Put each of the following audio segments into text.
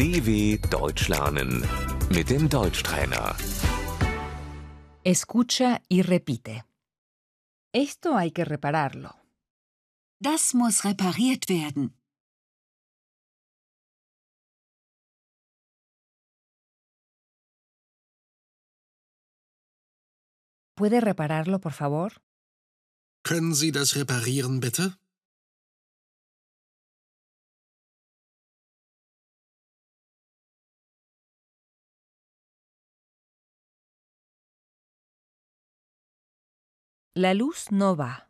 DW Deutsch lernen mit dem Deutschtrainer. Escucha y repite. Esto hay que repararlo. Das muss repariert werden. ¿Puede repararlo, por favor? Können Sie das reparieren, bitte? La luz no va.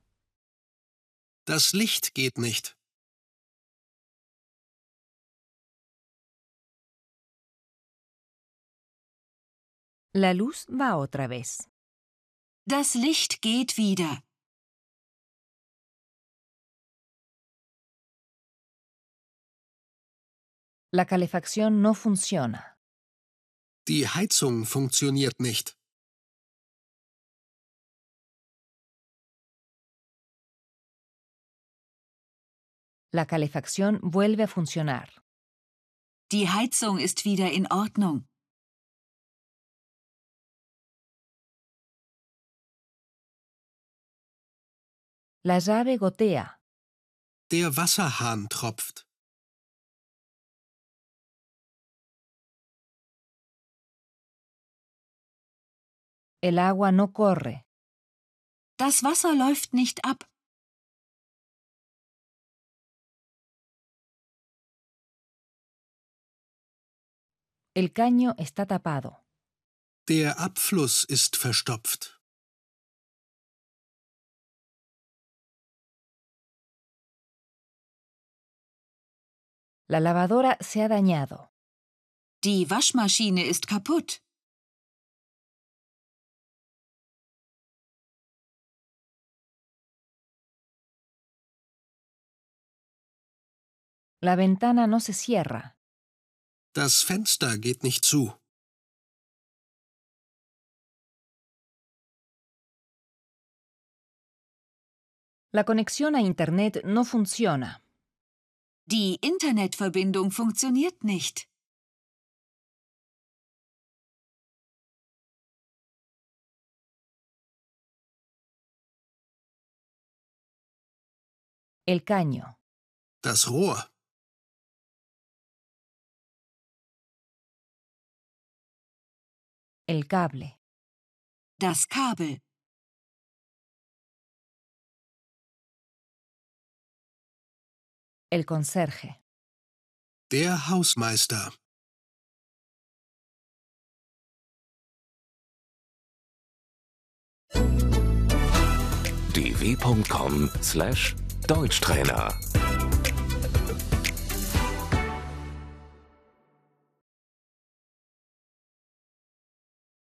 Das Licht geht nicht. La luz va otra vez. Das Licht geht wieder. La calefacción no funciona. Die Heizung funktioniert nicht. La calefacción vuelve a funcionar. Die Heizung ist wieder in Ordnung. La llave gotea. Der Wasserhahn tropft. El agua no corre. Das Wasser läuft nicht ab. El caño está tapado. Der Abfluss ist verstopft. La lavadora se ha dañado. Die Waschmaschine ist kaputt. La ventana no se cierra. Das Fenster geht nicht zu. La conexión a Internet no funciona. Die Internetverbindung funktioniert nicht. El caño. Das Rohr. El cable. Das Kabel. El conserje. Der Hausmeister. dw.com/deutschtrainer